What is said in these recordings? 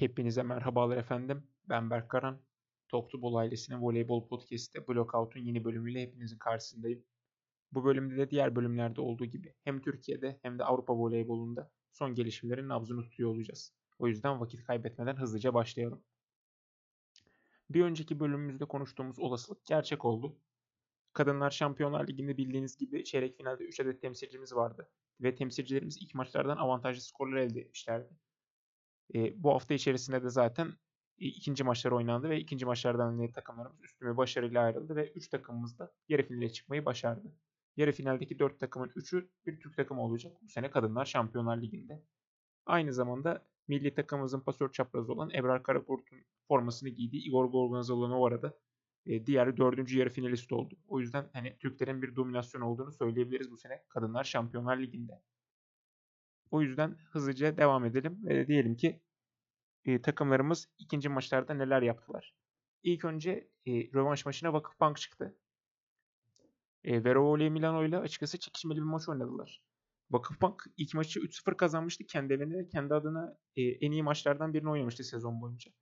Hepinize merhabalar efendim. Ben Berk Karan. Talk to Ball ailesinin voleybol podcast'te Blockout'un yeni bölümüyle hepinizin karşısındayım. Bu bölümde de diğer bölümlerde olduğu gibi hem Türkiye'de hem de Avrupa voleybolunda son gelişmelerin nabzını tutuyor olacağız. O yüzden vakit kaybetmeden hızlıca başlayalım. Bir önceki bölümümüzde konuştuğumuz olasılık gerçek oldu. Kadınlar Şampiyonlar Ligi'nde bildiğiniz gibi çeyrek finalde 3 adet temsilcimiz vardı. Ve temsilcilerimiz ilk maçlardan avantajlı skorlar elde etmişlerdi. E, bu hafta içerisinde de zaten ikinci maçlar oynandı ve ikinci maçlardan ne takımlarımız üstüme başarıyla ayrıldı ve 3 takımımız da yarı finale çıkmayı başardı. Yarı finaldeki 4 takımın 3'ü bir Türk takımı olacak bu sene Kadınlar Şampiyonlar Ligi'nde. Aynı zamanda milli takımımızın pasör çaprazı olan Ebrar Karakurt'un formasını giydiği Igor Gorgonzola da e, diğer dördüncü yarı finalist oldu. O yüzden hani Türklerin bir dominasyon olduğunu söyleyebiliriz bu sene Kadınlar Şampiyonlar Ligi'nde. O yüzden hızlıca devam edelim ve diyelim ki e, takımlarımız ikinci maçlarda neler yaptılar. İlk önce e, rövanş maçına Vakıfbank çıktı. E, Verole Milano ile açıkçası çekişmeli bir maç oynadılar. Vakıfbank ilk maçı 3-0 kazanmıştı kendi evinde. Kendi adına e, en iyi maçlardan birini oynamıştı sezon boyunca.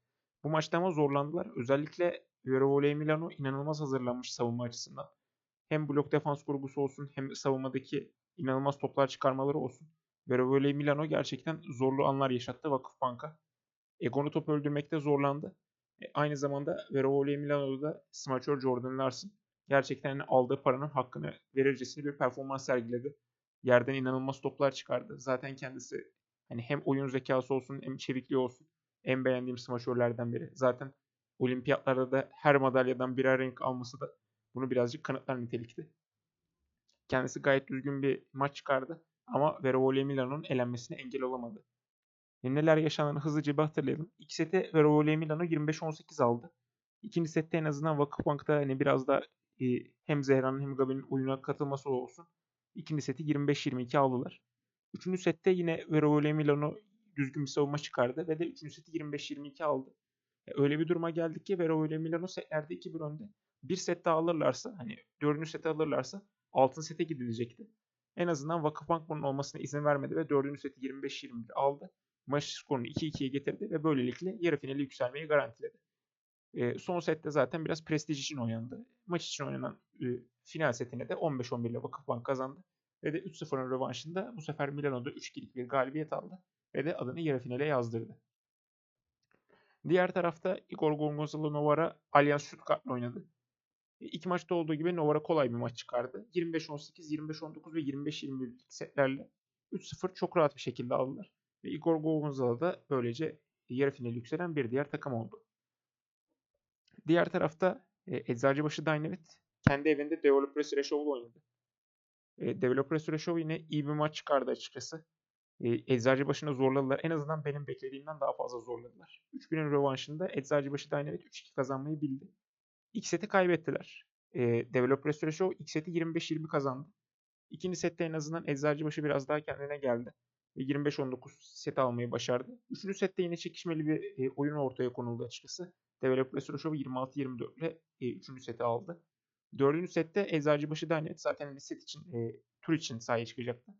Bu maçta ama zorlandılar. Özellikle Verole Milano inanılmaz hazırlanmış savunma açısından. Hem blok defans grubusu olsun hem savunmadaki inanılmaz toplar çıkarmaları olsun. Verole Milano gerçekten zorlu anlar yaşattı Vakıfbank'a. Egon'u top öldürmekte zorlandı. E, aynı zamanda Verole Milano'da da smaçör Jordan Larson gerçekten aldığı paranın hakkını verircesine bir performans sergiledi. Yerden inanılmaz toplar çıkardı. Zaten kendisi hani hem oyun zekası olsun hem çevikliği olsun en beğendiğim smaçörlerden biri. Zaten olimpiyatlarda da her madalyadan birer renk alması da bunu birazcık kanıtlar nitelikti. Kendisi gayet düzgün bir maç çıkardı ama Verole Milano'nun elenmesine engel olamadı. E neler yaşandığını hızlıca bir hatırlayalım. İlk sete Verole Milano 25-18 aldı. İkinci sette en azından Vakıfbank'ta hani biraz da e, hem Zehra'nın hem Gabi'nin oyuna katılması olsun. İkinci seti 25-22 aldılar. Üçüncü sette yine Verole Milano düzgün bir savunma çıkardı ve de üçüncü seti 25-22 aldı. E, öyle bir duruma geldik ki Verole Milano setlerde 2-1 önde. Bir set daha alırlarsa hani dördüncü seti alırlarsa altın sete gidilecekti. En azından Vakıfbank bunun olmasına izin vermedi ve dördüncü seti 25-21 aldı maç skorunu 2-2'ye getirdi ve böylelikle yarı finale yükselmeyi garantiledi. E, son sette zaten biraz prestij için oynandı. Maç için oynanan e, final setine de 15-11 ile Vakıfbank kazandı. Ve de 3-0'ın rövanşında bu sefer Milano'da 3-2'lik bir galibiyet aldı. Ve de adını yarı finale yazdırdı. Diğer tarafta Igor Gonzalo Novara Allianz Stuttgart'la oynadı. İlk maçta olduğu gibi Novara kolay bir maç çıkardı. 25-18, 25-19 ve 25-21 setlerle 3-0 çok rahat bir şekilde aldılar. Ve Igor Gonzalo da böylece yarı finali yükselen bir diğer takım oldu. Diğer tarafta e, Eczacıbaşı Dynamite kendi evinde Developers Reshov'la oynadı. E, Developers Reshov yine iyi bir maç çıkardı açıkçası. E, Eczacıbaşı'nı zorladılar. En azından benim beklediğimden daha fazla zorladılar. 3 günün rövanşında Eczacıbaşı Dynamite 3-2 kazanmayı bildi. İlk seti kaybettiler. E, Developers Reshov ilk seti 25-20 kazandı. İkinci sette en azından Eczacıbaşı biraz daha kendine geldi ve 25-19 set almayı başardı. Üçüncü sette yine çekişmeli bir e, oyun ortaya konuldu açıkçası. Developer Soroshov 26-24 ile e, üçüncü seti aldı. Dördüncü sette Eczacıbaşı Danet zaten set için, e, tur için sahaya çıkacaktı.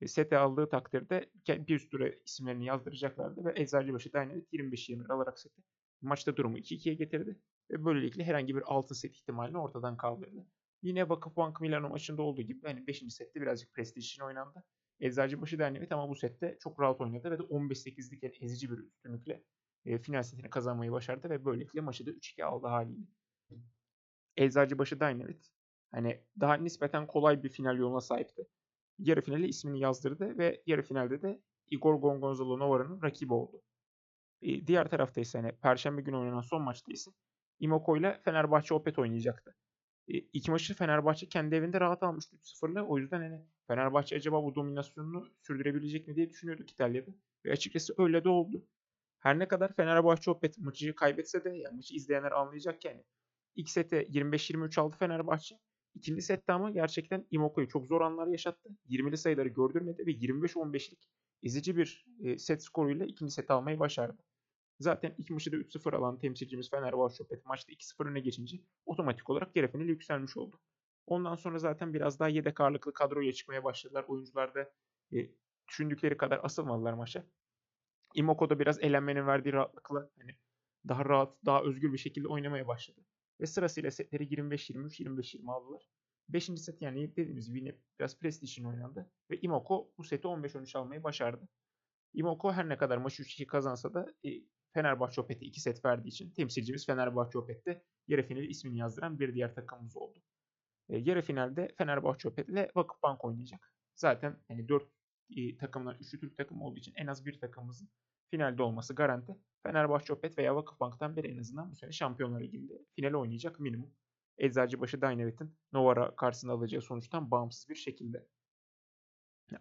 E, sete aldığı takdirde bir üst tura isimlerini yazdıracaklardı ve Eczacıbaşı Danet 25-21 alarak seti maçta durumu 2-2'ye getirdi ve böylelikle herhangi bir altın set ihtimalini ortadan kaldırdı. Yine Vakıfbank Milano maçında olduğu gibi hani 5. sette birazcık prestij için oynandı. Eczacıbaşı Derneği ama bu sette çok rahat oynadı ve de 15-8'lik yani ezici bir üstünlükle e, final setini kazanmayı başardı ve böylelikle maçı da 3-2 aldı haliyle. Eczacıbaşı Dynamite hani daha nispeten kolay bir final yoluna sahipti. Yarı finale ismini yazdırdı ve yarı finalde de Igor Gonzalo Novara'nın rakibi oldu. E, diğer tarafta ise hani Perşembe günü oynanan son maçta ise Imoko ile Fenerbahçe Opet oynayacaktı. E, iki maçı Fenerbahçe kendi evinde rahat almıştı 3-0'la. O yüzden hani Fenerbahçe acaba bu dominasyonunu sürdürebilecek mi diye düşünüyorduk İtalya'da. Ve açıkçası öyle de oldu. Her ne kadar Fenerbahçe o maçı kaybetse de yani maçı izleyenler anlayacak yani. İlk sete 25-23 aldı Fenerbahçe. İkinci sette ama gerçekten Imoko'yu çok zor anlar yaşattı. 20'li sayıları gördürmedi ve 25-15'lik ezici bir e, set skoruyla ikinci set almayı başardı. Zaten ilk maçı da 3-0 alan temsilcimiz Fenerbahçe maçta 2-0 öne geçince otomatik olarak yarı finale yükselmiş oldu. Ondan sonra zaten biraz daha yedek ağırlıklı kadroya çıkmaya başladılar. Oyuncular da e, düşündükleri kadar asılmadılar maça. Imoko'da biraz elenmenin verdiği rahatlıkla hani daha rahat, daha özgür bir şekilde oynamaya başladı. Ve sırasıyla setleri 25-23, 25-20 aldılar. Beşinci set yani dediğimiz gibi yine biraz prestij için oynandı. Ve Imoko bu seti 15-13 almayı başardı. Imoko her ne kadar maçı 3-2 kazansa da e, Fenerbahçe Opet'e 2 set verdiği için temsilcimiz Fenerbahçe Opet'te yarı finali ismini yazdıran bir diğer takımımız oldu. E, yarı finalde Fenerbahçe Opet ile Vakıfbank oynayacak. Zaten hani 4 e, takımdan 3'ü Türk takımı olduğu için en az bir takımımızın finalde olması garanti. Fenerbahçe Opet veya Vakıfbank'tan biri en azından bu sene Şampiyonlar Ligi'nde finale oynayacak minimum. Eczacıbaşı Dynamit'in Novara karşısında alacağı sonuçtan bağımsız bir şekilde.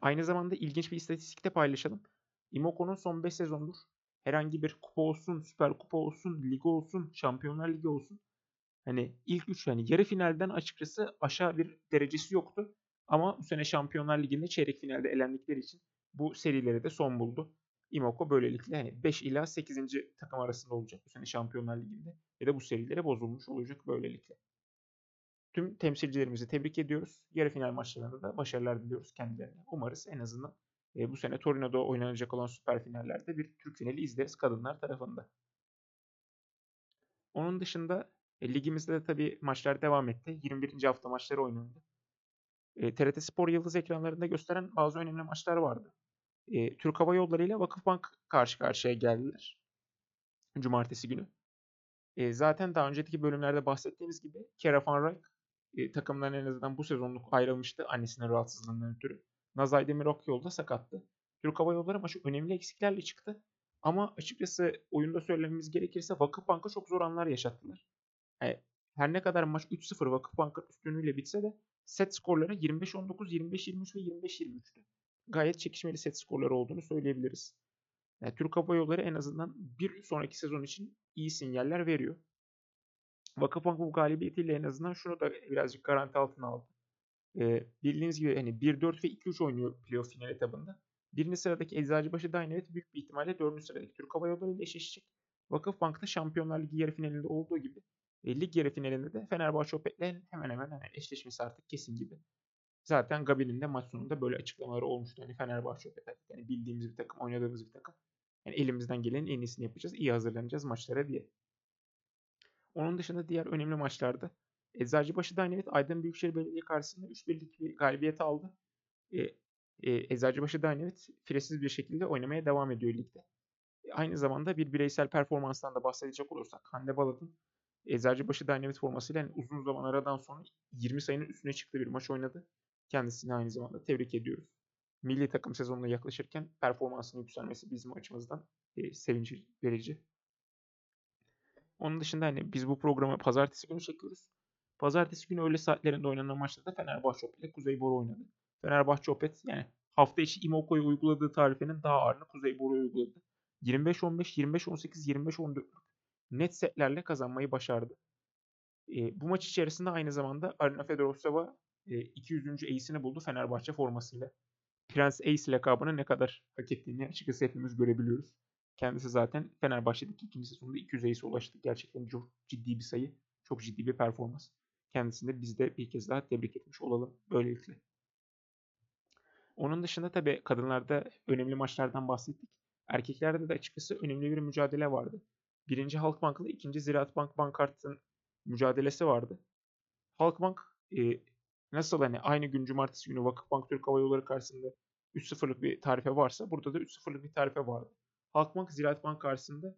Aynı zamanda ilginç bir istatistikte paylaşalım. Imoko'nun son 5 sezondur herhangi bir kupa olsun, süper kupa olsun, lig olsun, şampiyonlar ligi olsun. Hani ilk 3 yani yarı finalden açıkçası aşağı bir derecesi yoktu. Ama bu sene Şampiyonlar Ligi'nde çeyrek finalde elendikleri için bu serileri de son buldu. Imoko böylelikle hani 5 ila 8. takım arasında olacak bu sene Şampiyonlar Ligi'nde. Ve de bu serilere bozulmuş olacak böylelikle. Tüm temsilcilerimizi tebrik ediyoruz. Yarı final maçlarında da başarılar diliyoruz kendilerine. Umarız en azından e, bu sene Torino'da oynanacak olan süper finallerde bir Türk finali izleriz kadınlar tarafında. Onun dışında e, ligimizde de tabii maçlar devam etti. 21. hafta maçları oynandı. E, TRT Spor Yıldız ekranlarında gösteren bazı önemli maçlar vardı. E, Türk Hava Yolları ile Vakıfbank karşı karşıya geldiler. Cumartesi günü. E, zaten daha önceki bölümlerde bahsettiğimiz gibi Kera Van Rijk e, takımdan en azından bu sezonluk ayrılmıştı annesinin rahatsızlığından ötürü. Nazay Demirok yolda sakattı. Türk Hava Yolları maçı önemli eksiklerle çıktı. Ama açıkçası oyunda söylememiz gerekirse Vakıfbank'a çok zor anlar yaşattılar. Yani her ne kadar maç 3-0 Vakıfbank'ın üstünlüğüyle bitse de set skorları 25-19, 25-23 ve 25-23'tü. Gayet çekişmeli set skorları olduğunu söyleyebiliriz. Yani Türk Hava Yolları en azından bir sonraki sezon için iyi sinyaller veriyor. Vakıfbank bu galibiyetiyle en azından şunu da birazcık garanti altına aldı. Ee, bildiğiniz gibi hani 1-4 ve 2-3 oynuyor playoff final etabında. Birinci sıradaki Eczacıbaşı Dynamite büyük bir ihtimalle dördüncü sıradaki Türk Hava Yolları ile eşleşecek. Vakıfbank'ta Şampiyonlar Ligi yarı finalinde olduğu gibi e, lig yarı finalinde de Fenerbahçe Opet'le hemen hemen hani eşleşmesi artık kesin gibi. Zaten Gabi'nin de maç sonunda böyle açıklamaları olmuştu. Hani Fenerbahçe Opet yani bildiğimiz bir takım, oynadığımız bir takım. Yani elimizden gelenin en iyisini yapacağız. iyi hazırlanacağız maçlara diye. Onun dışında diğer önemli maçlarda Eczacıbaşı Dynamit Aydın Büyükşehir Belediye karşısında 3-1'lik bir galibiyet aldı. E, e, Eczacıbaşı Dynamit firesiz bir şekilde oynamaya devam ediyor ligde. E, aynı zamanda bir bireysel performanstan da bahsedecek olursak Hande Balad'ın Eczacıbaşı Dynamit formasıyla yani uzun zaman aradan sonra 20 sayının üstüne çıktığı bir maç oynadı. Kendisini aynı zamanda tebrik ediyoruz. Milli takım sezonuna yaklaşırken performansının yükselmesi bizim açımızdan e, sevinç verici. Onun dışında hani biz bu programı pazartesi günü çekiyoruz. Pazartesi günü öğle saatlerinde oynanan maçta da Fenerbahçe ile Kuzeyboru oynadı. Fenerbahçe Opet yani hafta içi Imoko'ya uyguladığı tarifenin daha ağırını Kuzeyboru'ya uyguladı. 25-15, 25-18, 25-14 net setlerle kazanmayı başardı. E, bu maç içerisinde aynı zamanda Arina Fedorosova e, 200. ace'ini buldu Fenerbahçe formasıyla. Prens Ace lakabını ne kadar hak ettiğini açıkçası hepimiz görebiliyoruz. Kendisi zaten Fenerbahçe'deki ikinci sezonunda 200 ace'e ulaştı. Gerçekten çok ciddi bir sayı. Çok ciddi bir performans. Kendisini biz de bir kez daha tebrik etmiş olalım böylelikle. Onun dışında tabii kadınlarda önemli maçlardan bahsettik. Erkeklerde de açıkçası önemli bir mücadele vardı. Birinci Halkbank ile ikinci Ziraat Bank Bankart'ın mücadelesi vardı. Halkbank e, nasıl hani aynı gün cumartesi günü Vakıfbank Türk Hava Yolları karşısında 3-0'lık bir tarife varsa burada da 3-0'lık bir tarife vardı. Halkbank Ziraat Bank karşısında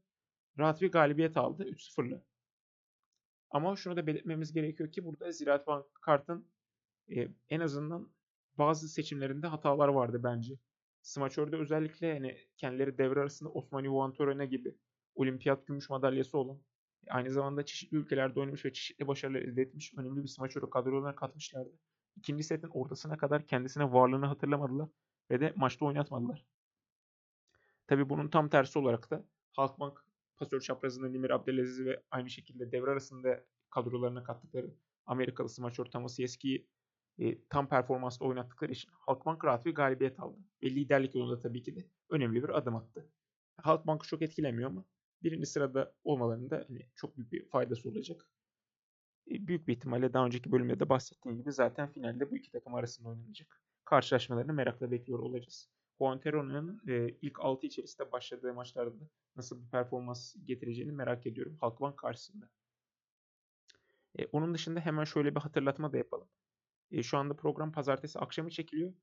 rahat bir galibiyet aldı 3-0'lı. Ama şunu da belirtmemiz gerekiyor ki burada Ziraat Bank kartın e, en azından bazı seçimlerinde hatalar vardı bence. Smaçör'de özellikle hani kendileri devre arasında Osmani Vantorena gibi olimpiyat gümüş madalyası olan aynı zamanda çeşitli ülkelerde oynamış ve çeşitli başarılar elde etmiş önemli bir smaçörü kadrolarına katmışlardı. İkinci setin ortasına kadar kendisine varlığını hatırlamadılar ve de maçta oynatmadılar. Tabi bunun tam tersi olarak da Halkbank pasör çaprazında Nimir Abdelaziz ve aynı şekilde devre arasında kadrolarına kattıkları Amerikalı smaçör Thomas Yeski'yi e, tam performansla oynattıkları için Halkbank rahat bir galibiyet aldı. Ve liderlik yolunda tabii ki de önemli bir adım attı. Halkbank'ı çok etkilemiyor ama birinci sırada olmalarında hani çok büyük bir faydası olacak. E, büyük bir ihtimalle daha önceki bölümde de bahsettiğim gibi zaten finalde bu iki takım arasında oynanacak. Karşılaşmalarını merakla bekliyor olacağız. Quantero'nun e, ilk 6 içerisinde başladığı maçlarda nasıl bir performans getireceğini merak ediyorum Halkbank karşısında. E, onun dışında hemen şöyle bir hatırlatma da yapalım. E, şu anda program pazartesi akşamı çekiliyor.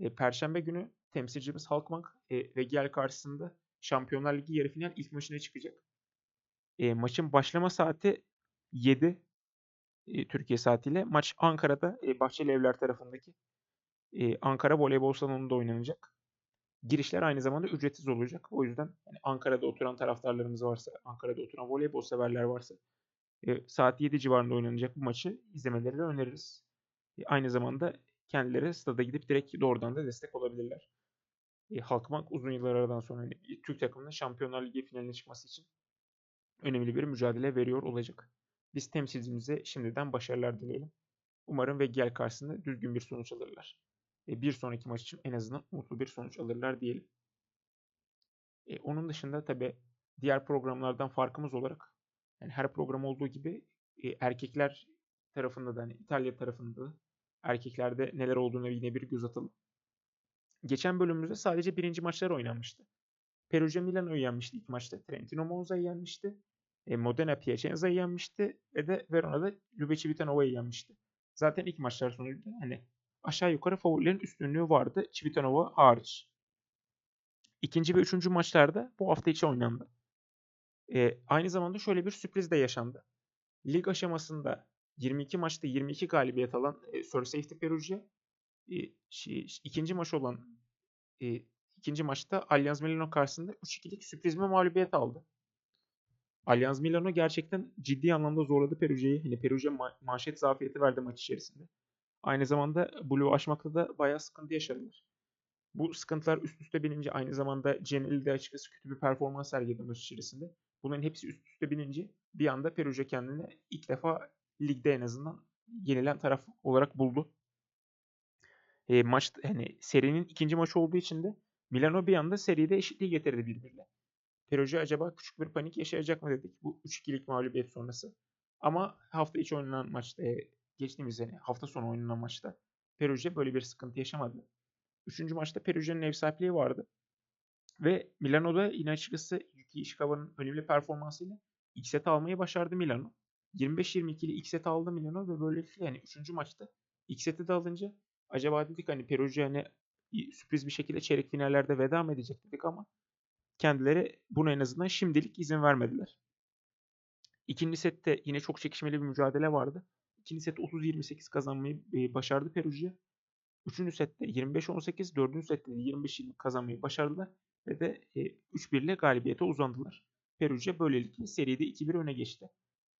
E, Perşembe günü temsilcimiz Halkbank e, Regiel karşısında Şampiyonlar Ligi yarı final ilk maçına çıkacak. E, maçın başlama saati 7 e, Türkiye saatiyle. Maç Ankara'da e, Bahçeli Evler tarafındaki e, Ankara Voleybol Salonu'nda oynanacak. Girişler aynı zamanda ücretsiz olacak. O yüzden yani Ankara'da oturan taraftarlarımız varsa, Ankara'da oturan voleybol severler varsa e, saat 7 civarında oynanacak bu maçı izlemelerini öneririz. E, aynı zamanda kendileri stada gidip direkt doğrudan da destek olabilirler. E, Halkbank uzun yıllar aradan sonra hani, Türk takımının Şampiyonlar Ligi finaline çıkması için önemli bir mücadele veriyor olacak. Biz temsilcimize şimdiden başarılar dileyelim. Umarım ve gel karşısında düzgün bir sonuç alırlar. E, bir sonraki maç için en azından mutlu bir sonuç alırlar diyelim. E, onun dışında tabi diğer programlardan farkımız olarak yani her program olduğu gibi e, erkekler tarafında da hani İtalya tarafında da erkeklerde neler olduğunu yine bir göz atalım. Geçen bölümümüzde sadece birinci maçlar oynanmıştı. Perugia Milano'yu yenmişti ilk maçta. Trentino Monza'yı yenmişti. E, Modena Piacenza'yı yenmişti. Ve de Verona'da Lubeci Vitanova'yı yenmişti. Zaten ilk maçlar sonucunda hani aşağı yukarı favorilerin üstünlüğü vardı. Civitanova hariç. İkinci ve üçüncü maçlarda bu hafta içi oynandı. E, aynı zamanda şöyle bir sürpriz de yaşandı. Lig aşamasında 22 maçta 22 galibiyet alan e, Sir Safety Perugia e, şey, ikinci maç olan e, ikinci maçta Allianz Milano karşısında 3-2'lik sürpriz bir mağlubiyet aldı. Allianz Milano gerçekten ciddi anlamda zorladı Perugia'yı. Hani Perugia ma- manşet zafiyeti verdi maç içerisinde. Aynı zamanda Blue'u aşmakta da bayağı sıkıntı yaşadılar. Bu sıkıntılar üst üste binince aynı zamanda Cenel'i de açıkçası kötü bir performans sergiledi maç içerisinde. Bunların hepsi üst üste binince bir anda Perugia kendini ilk defa ligde en azından yenilen taraf olarak buldu. E, maç hani serinin ikinci maçı olduğu için de Milano bir anda seride eşitliği getirdi birbirine. Perugia acaba küçük bir panik yaşayacak mı dedik bu 3-2'lik mağlubiyet sonrası. Ama hafta içi oynanan maçta, e, geçtiğimiz sene hafta sonu oynanan maçta Perugia böyle bir sıkıntı yaşamadı. Üçüncü maçta Perugia'nın ev sahipliği vardı. Ve Milano'da yine açıkçası Yuki Ishikawa'nın önemli performansıyla ilk set almayı başardı Milano. 25-22 ile ilk set aldı Milano ve böylelikle yani 3. maçta ilk seti de alınca acaba dedik hani Perugia hani sürpriz bir şekilde çeyrek finallerde veda mı edecek dedik ama kendileri buna en azından şimdilik izin vermediler. İkinci sette yine çok çekişmeli bir mücadele vardı. İkinci sette 30-28 kazanmayı başardı Perugia. Üçüncü sette 25-18, dördüncü sette de 25-20 kazanmayı başardılar ve de e, 3-1 ile galibiyete uzandılar. Perugia böylelikle seride 2-1 öne geçti.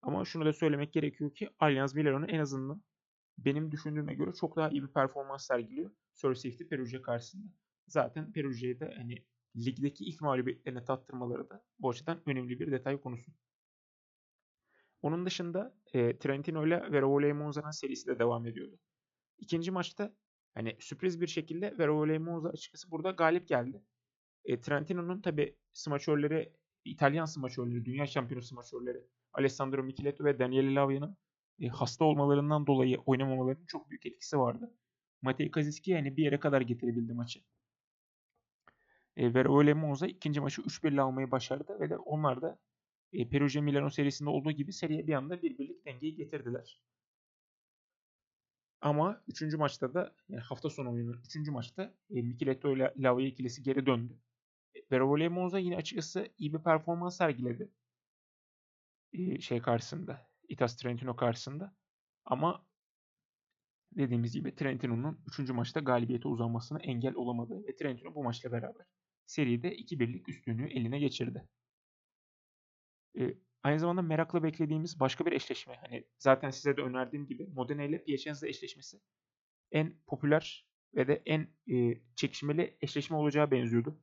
Ama şunu da söylemek gerekiyor ki Allianz Milano en azından benim düşündüğüme göre çok daha iyi bir performans sergiliyor Sir Safety Perugia karşısında. Zaten Perugia'yı da hani ligdeki ilk mağlubiyetlerine tattırmaları da bu açıdan önemli bir detay konusu. Onun dışında e, Trentino ile Verole Monza'nın serisi de devam ediyordu. İkinci maçta hani sürpriz bir şekilde Verole Monza açıkçası burada galip geldi. E, Trentino'nun tabi smaçörleri, İtalyan smaçörleri, dünya şampiyonu smaçörleri Alessandro Micheletto ve Daniele Lavia'nın e, hasta olmalarından dolayı oynamamalarının çok büyük etkisi vardı. Matej Kaziski yani bir yere kadar getirebildi maçı. E, Verole Monza ikinci maçı 3-1 ile almayı başardı ve de onlar da e, Perugia Milano serisinde olduğu gibi seriye bir anda bir birlik dengeyi getirdiler. Ama 3. maçta da yani hafta sonu oyunun 3. maçta e, Micheletto ile Lavia ikilisi geri döndü. E, Verole Monza yine açıkçası iyi bir performans sergiledi şey karşısında. Itas Trentino karşısında. Ama dediğimiz gibi Trentino'nun 3. maçta galibiyete uzanmasına engel olamadı ve Trentino bu maçla beraber seride 2-1'lik üstünlüğü eline geçirdi. Ee, aynı zamanda merakla beklediğimiz başka bir eşleşme. Hani zaten size de önerdiğim gibi Modena ile Piacenza eşleşmesi en popüler ve de en e, çekişmeli eşleşme olacağı benziyordu.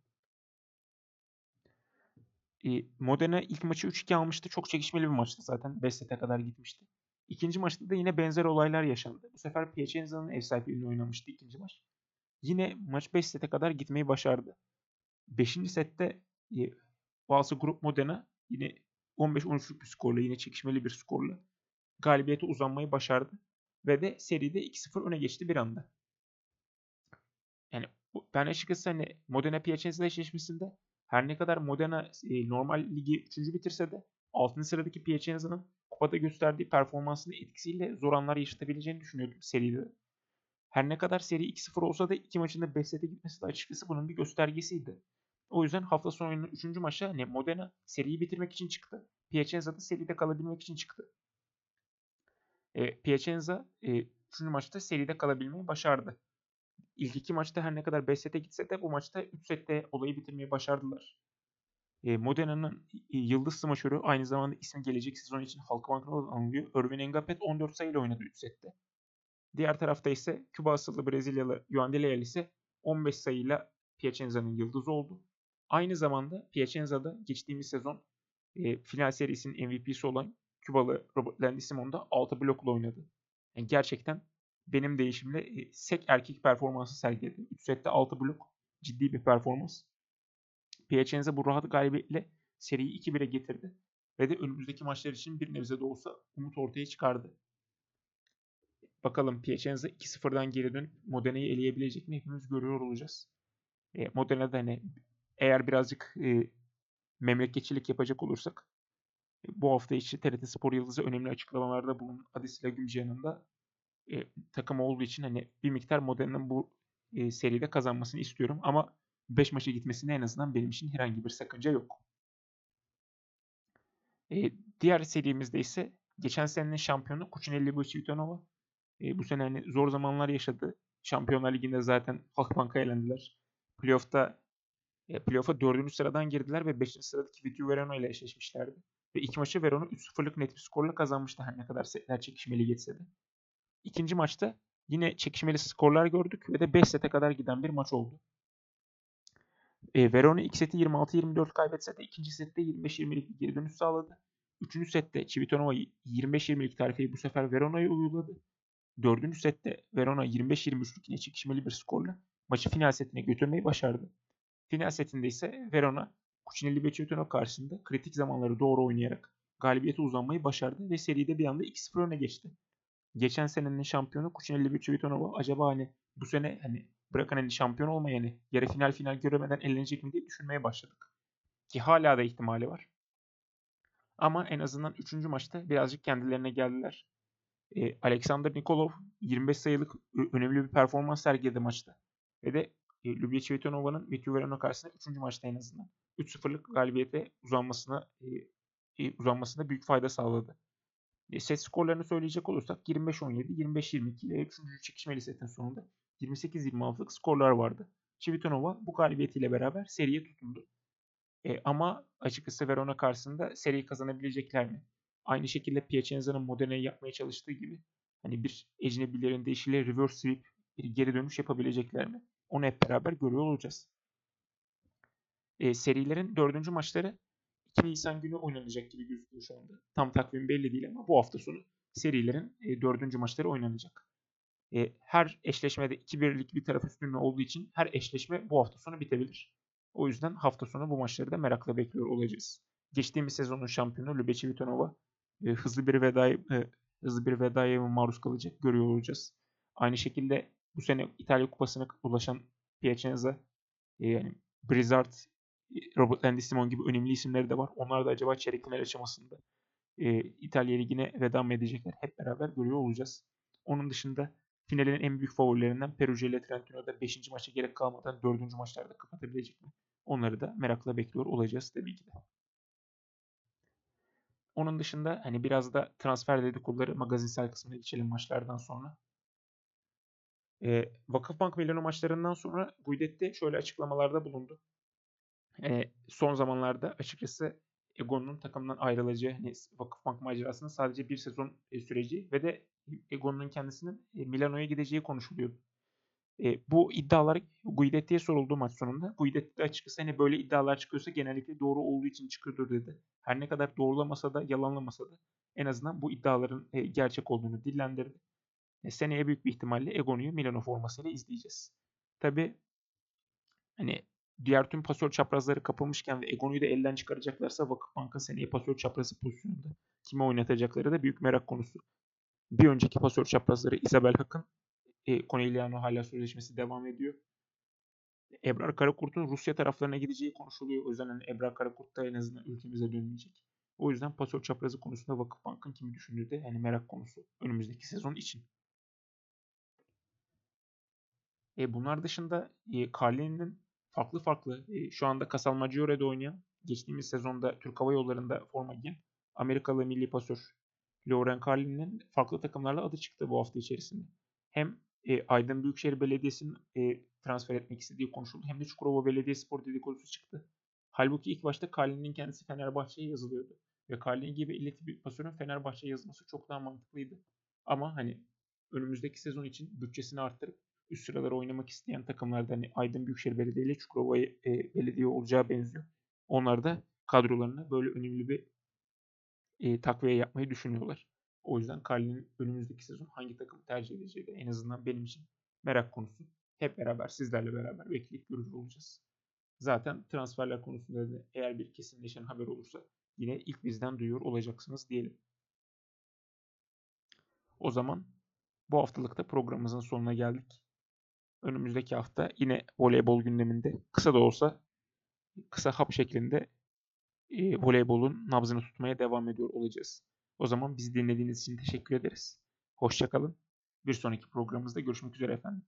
E, Modena ilk maçı 3-2 almıştı. Çok çekişmeli bir maçtı zaten. 5 sete kadar gitmişti. İkinci maçta da yine benzer olaylar yaşandı. Bu sefer Piacenza'nın ev sahipliğini oynamıştı ikinci maç. Yine maç 5 sete kadar gitmeyi başardı. 5. sette e, bazı grup Modena yine 15-13'lük bir skorla yine çekişmeli bir skorla galibiyete uzanmayı başardı. Ve de seride 2-0 öne geçti bir anda. Yani Ben açıkçası hani Modena Piacenza eşleşmesinde her ne kadar Modena e, normal ligi 3. bitirse de 6. sıradaki Piacenza'nın kupada gösterdiği performansının etkisiyle zor anlar yaşatabileceğini düşünüyordum seride. Her ne kadar seri 2-0 olsa da iki maçın da 5 sete gitmesi de açıkçası bunun bir göstergesiydi. O yüzden hafta sonu oyunun 3. maçı hani Modena seriyi bitirmek için çıktı. Piacenza da seride kalabilmek için çıktı. E, Piacenza e, 3. maçta seride kalabilmeyi başardı. İlk iki maçta her ne kadar 5 sete gitse de bu maçta 3 sette olayı bitirmeyi başardılar. E, Modena'nın e, yıldız smaçörü aynı zamanda ismi gelecek sezon için Halkbank'ta anılıyor. Irvin Engapet 14 sayıyla oynadı 3 sette. Diğer tarafta ise Küba asıllı Brezilyalı Leal ise 15 sayıyla Piacenza'nın yıldızı oldu. Aynı zamanda Piacenza'da geçtiğimiz sezon e, final serisinin MVP'si olan Kübalı Robert Landissimon da 6 blokla oynadı. Yani gerçekten benim değişimle e, sek erkek performansı sergiledi. 3 sette 6 blok ciddi bir performans. Piacenza bu rahat galibiyetle seriyi 2-1'e getirdi. Ve de önümüzdeki maçlar için bir nebze de olsa umut ortaya çıkardı. Bakalım Piacenza 2-0'dan geri dönüp Modena'yı eleyebilecek mi hepimiz görüyor olacağız. E, Modena'da hani eğer birazcık e, memleketçilik yapacak olursak e, bu hafta içi TRT Spor Yıldızı önemli açıklamalarda bulun Adesila Gülcihan'ın da e, takım olduğu için hani bir miktar Modena'nın bu e, seride kazanmasını istiyorum ama 5 maça gitmesinde en azından benim için herhangi bir sakınca yok. E, diğer serimizde ise geçen senenin şampiyonu Cucinelli Bucivitonova. E, bu sene hani zor zamanlar yaşadı. Şampiyonlar Ligi'nde zaten Halkbank'a elendiler. Playoff'ta e, playoff'a 4. sıradan girdiler ve 5. sıradaki Vitesse Verona ile eşleşmişlerdi. Ve iki maçı Verona 3-0'lık net bir skorla kazanmıştı her ne kadar setler çekişmeli geçse de. İkinci maçta yine çekişmeli skorlar gördük ve de 5 sete kadar giden bir maç oldu. E, Verona ilk seti 26-24 kaybetse de ikinci sette 25-20'lik bir geri dönüş sağladı. Üçüncü sette Civitanova 25-20'lik tarifeyi bu sefer Verona'ya uyguladı. Dördüncü sette Verona 25-23'lük yine çekişmeli bir skorla maçı final setine götürmeyi başardı. Final setinde ise Verona Cucinelli ve Civitanova karşısında kritik zamanları doğru oynayarak galibiyete uzanmayı başardı ve seride bir anda 2-0 öne geçti. Geçen senenin şampiyonu Cucinelli ve Civitanova acaba hani bu sene hani bırakın hani şampiyon olmayı hani yarı final final göremeden elenecek mi diye düşünmeye başladık. Ki hala da ihtimali var. Ama en azından 3. maçta birazcık kendilerine geldiler. E, Alexander Nikolov 25 sayılık önemli bir performans sergiledi maçta. Ve de e, Lubya Çivitonova'nın Vityu Verona karşısında 3. maçta en azından 3-0'lık galibiyete uzanmasına e, e, uzanmasına büyük fayda sağladı. E, set skorlarını söyleyecek olursak 25-17, 25-22 ile 3. çekişmeli setin sonunda 28-26'lık skorlar vardı. Civitonova bu galibiyetiyle beraber seriye tutundu. E, ama açıkçası Verona karşısında seriyi kazanabilecekler mi? Aynı şekilde Piacenza'nın Modena'yı yapmaya çalıştığı gibi hani bir ecnebilerin deyişiyle reverse sweep bir geri dönüş yapabilecekler mi? Onu hep beraber görüyor olacağız. E, serilerin dördüncü maçları 2 Nisan günü oynanacak gibi gözüküyor şu anda. Tam takvim belli değil ama bu hafta sonu serilerin e, dördüncü maçları oynanacak. E, her eşleşmede 2-1'lik bir taraf üstünlüğü olduğu için her eşleşme bu hafta sonu bitebilir. O yüzden hafta sonu bu maçları da merakla bekliyor olacağız. Geçtiğimiz sezonun şampiyonu Lubeci Vitonova e, hızlı bir vedaya e, hızlı bir vedaya maruz kalacak görüyor olacağız. Aynı şekilde bu sene İtalya Kupası'na ulaşan Piacenza yani Blizzard, Robert Landissimon gibi önemli isimleri de var. Onlar da acaba çeyrek final aşamasında e, İtalya Ligi'ne veda mı edecekler? Hep beraber görüyor olacağız. Onun dışında finalin en büyük favorilerinden Perugia ile Trentino'da 5. maça gerek kalmadan 4. maçlarda kapatabilecek mi? Onları da merakla bekliyor olacağız tabii ki de. Onun dışında hani biraz da transfer dedikoduları magazinsel kısmına geçelim maçlardan sonra. E, Vakıfbank Milano maçlarından sonra Guidetti şöyle açıklamalarda bulundu. E, son zamanlarda açıkçası Egon'un takımdan ayrılacağı hani Vakıfbank macerasının sadece bir sezon e, süreci ve de Egon'un kendisinin e, Milano'ya gideceği konuşuluyordu. E, bu iddialar Guidetti'ye soruldu maç sonunda. Guidetti açıkçası hani böyle iddialar çıkıyorsa genellikle doğru olduğu için çıkıyordur dedi. Her ne kadar doğrulamasa da yalanlamasa da en azından bu iddiaların e, gerçek olduğunu dillendirdi. E, seneye büyük bir ihtimalle Egon'u Milano formasıyla izleyeceğiz. Tabi hani diğer tüm pasör çaprazları kapılmışken ve Egon'u da elden çıkaracaklarsa Vakıfbank'ın seneye pasör çaprazı pozisyonunda kime oynatacakları da büyük merak konusu. Bir önceki pasör çaprazları Isabel Hak'ın e, Corneliano hala sözleşmesi devam ediyor. Ebrar Karakurt'un Rusya taraflarına gideceği konuşuluyor. O yüzden hani Ebrar Karakurt da en azından ülkemize dönmeyecek. O yüzden pasör çaprazı konusunda Vakıfbank'ın kimi düşündüğü de yani merak konusu önümüzdeki sezon için. E, bunlar dışında e, Carlini'nin farklı farklı e, şu anda Casal Maggiore'de oynayan, geçtiğimiz sezonda Türk Hava Yolları'nda forma giyen Amerikalı milli pasör Lauren Carlini'nin farklı takımlarla adı çıktı bu hafta içerisinde. Hem e, Aydın Büyükşehir Belediyesi'nin e, transfer etmek istediği konuşuldu hem de Çukurova Belediyespor dedikodusu çıktı. Halbuki ilk başta Carlini'nin kendisi Fenerbahçe'ye yazılıyordu. Ve Carlini gibi ileti bir pasörün Fenerbahçe'ye yazılması çok daha mantıklıydı. Ama hani önümüzdeki sezon için bütçesini arttırıp üst sıralara oynamak isteyen takımlarda hani Aydın Büyükşehir Belediye ile Çukurova e, Belediye olacağı benziyor. Onlar da kadrolarına böyle önemli bir e, takviye yapmayı düşünüyorlar. O yüzden Carlin'in önümüzdeki sezon hangi takımı tercih edeceği de en azından benim için merak konusu. Hep beraber sizlerle beraber bekleyip görür olacağız. Zaten transferler konusunda da eğer bir kesinleşen haber olursa yine ilk bizden duyuyor olacaksınız diyelim. O zaman bu haftalıkta programımızın sonuna geldik. Önümüzdeki hafta yine voleybol gündeminde kısa da olsa kısa hap şeklinde e, voleybolun nabzını tutmaya devam ediyor olacağız. O zaman bizi dinlediğiniz için teşekkür ederiz. Hoşçakalın. Bir sonraki programımızda görüşmek üzere efendim.